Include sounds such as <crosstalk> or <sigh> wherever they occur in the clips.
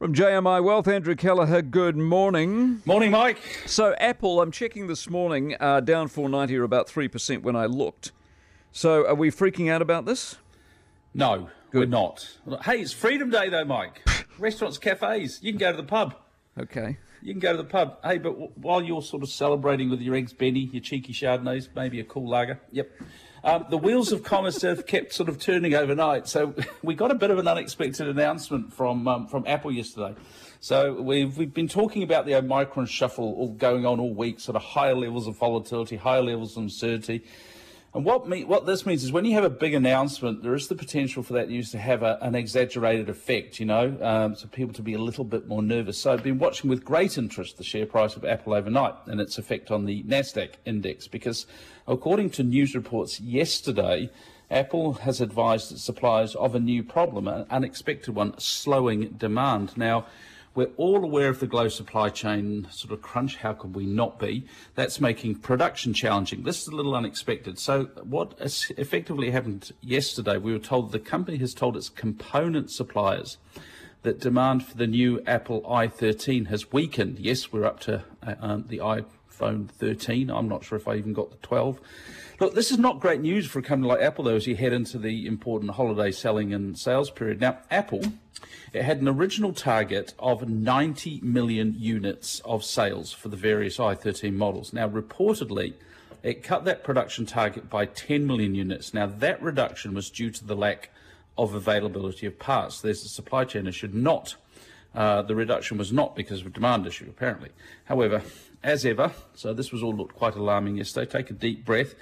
From JMI Wealth, Andrew Kelleher, good morning. Morning, Mike. So, Apple, I'm checking this morning, uh, down 490 or about 3% when I looked. So, are we freaking out about this? No, we're not. Hey, it's Freedom Day, though, Mike. <laughs> Restaurants, cafes, you can go to the pub. Okay. You can go to the pub. Hey, but w- while you're sort of celebrating with your eggs Benny, your cheeky Chardonnays, maybe a cool lager. Yep. Um, the wheels of commerce have kept sort of turning overnight. So <laughs> we got a bit of an unexpected announcement from um, from Apple yesterday. So we've we've been talking about the Omicron shuffle all going on all week, sort of higher levels of volatility, higher levels of uncertainty. And what me, what this means is when you have a big announcement, there is the potential for that news to have a, an exaggerated effect, you know, um, so people to be a little bit more nervous. So I've been watching with great interest the share price of Apple overnight and its effect on the Nasdaq index because, according to news reports yesterday, Apple has advised its suppliers of a new problem, an unexpected one, slowing demand. Now. We're all aware of the global supply chain sort of crunch. How could we not be? That's making production challenging. This is a little unexpected. So, what effectively happened yesterday, we were told the company has told its component suppliers that demand for the new Apple i13 has weakened. Yes, we're up to uh, um, the iPhone 13. I'm not sure if I even got the 12. Look, this is not great news for a company like Apple, though, as you head into the important holiday selling and sales period. Now, Apple it had an original target of 90 million units of sales for the various i13 models. Now, reportedly, it cut that production target by 10 million units. Now, that reduction was due to the lack of availability of parts. There's a supply chain issue, not uh, the reduction was not because of a demand issue, apparently. However, as ever, so this was all looked quite alarming yesterday. Take a deep breath.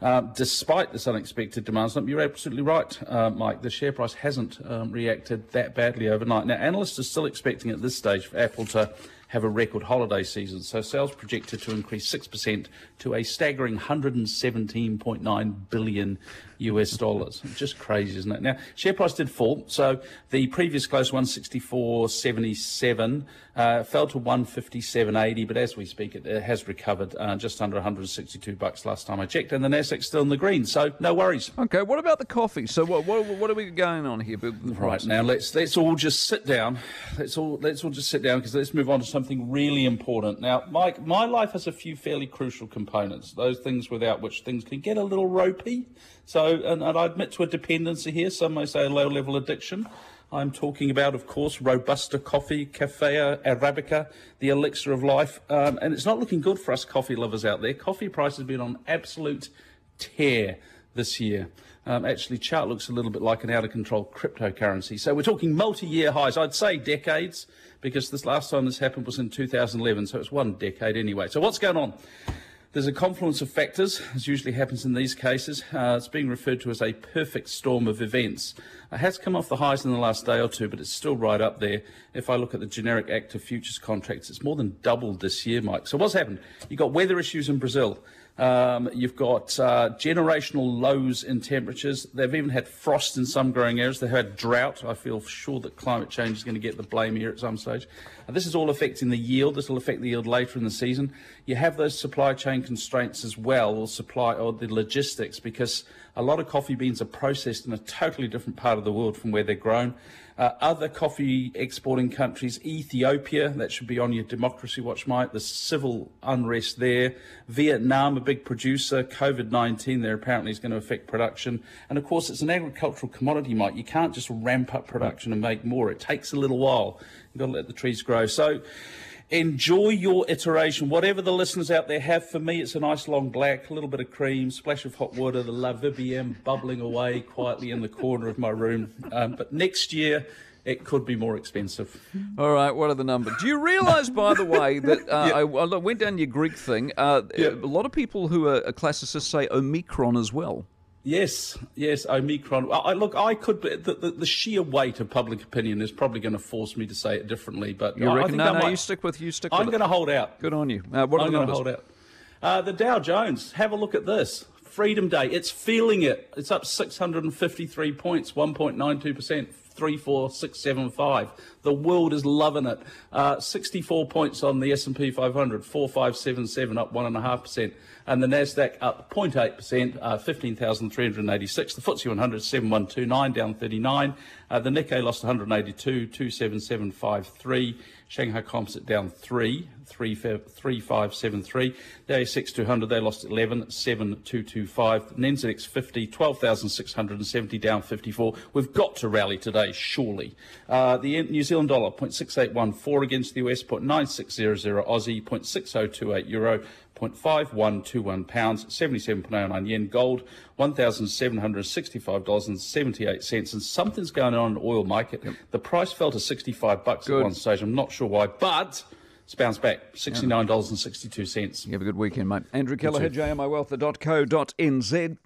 Uh, despite this unexpected demand slump, you're absolutely right, uh, Mike. The share price hasn't um, reacted that badly overnight. Now, analysts are still expecting at this stage for Apple to have a record holiday season. So sales projected to increase 6% to a staggering 117.9 billion US dollars. Just crazy, isn't it? Now, share price did fall. So the previous close, 164.77, uh, fell to 157.80. But as we speak, it, it has recovered uh, just under 162 bucks last time I checked. And the Nasdaq's still in the green. So no worries. Okay. What about the coffee? So what what, what are we going on here? Right now, let's let's all just sit down. Let's all let's all just sit down because let's move on to something something really important. Now, my, my life has a few fairly crucial components, those things without which things can get a little ropey. So, and, and I admit to a dependency here, some may say a low level addiction. I'm talking about, of course, Robusta coffee, Cafe Arabica, the elixir of life. Um, and it's not looking good for us coffee lovers out there. Coffee prices have been on absolute tear this year. Um, actually, chart looks a little bit like an out of control cryptocurrency. So we're talking multi year highs, I'd say decades, because this last time this happened was in 2011, so it's one decade anyway. So what's going on? There's a confluence of factors, as usually happens in these cases. Uh, it's being referred to as a perfect storm of events. It has come off the highs in the last day or two, but it's still right up there. If I look at the generic active futures contracts, it's more than doubled this year, Mike. So what's happened? You've got weather issues in Brazil. Um, you've got uh, generational lows in temperatures. They've even had frost in some growing areas. They've had drought. I feel sure that climate change is going to get the blame here at some stage. And this is all affecting the yield. This will affect the yield later in the season. You have those supply chain constraints as well, or supply or the logistics, because a lot of coffee beans are processed in a totally different part of the world from where they're grown. Uh, other coffee exporting countries, Ethiopia, that should be on your democracy watch, Mike. The civil unrest there. Vietnam, a big producer. COVID 19 there apparently is going to affect production. And of course, it's an agricultural commodity, Mike. You can't just ramp up production and make more. It takes a little while. You've got to let the trees grow. So, enjoy your iteration. Whatever the listeners out there have, for me, it's a nice long black, a little bit of cream, splash of hot water, the La Vivienne bubbling away quietly in the corner of my room. Um, but next year, it could be more expensive. All right, what are the numbers? Do you realise, by the way, <laughs> that uh, yeah. I, I, went down your Greek thing? Uh, yeah. A lot of people who are classicists say Omicron as well. Yes, yes, Omicron. I, look, I could. The, the, the, sheer weight of public opinion is probably going to force me to say it differently. But you I, reckon? I no, no, might, you stick with you stick. I'm going to hold out. Good on you. Uh, what I'm going to hold out. Uh, the Dow Jones. Have a look at this. Freedom Day. It's feeling it. It's up 653 points, 1.92 percent. 34675. The world is loving it. Uh, 64 points on the S&P 500, 4577 up 1.5%. And the Nasdaq up 0.8%, uh, 15,386. The FTSE 100 7129 down 39. Uh, the Nikkei lost 182, 27753. Shanghai Composite down 3, 3573. The ASX 200, they lost 11, 7225. The NZX 50, 12,670 down 54. We've got to rally today, surely. Uh, the New Zealand dollar, 0.6814 against the US, 0.9600 Aussie, 0.6028 euro, 0.5121 pounds, 77.09 yen. Gold, $1,765.78. And something's going on in the oil market. Yep. The price fell to 65 bucks Good. at one stage. I'm not sure why, but it's bounced back. $69.62. You have a good weekend, mate. Andrew Kelleher, jmiwealth.co.nz.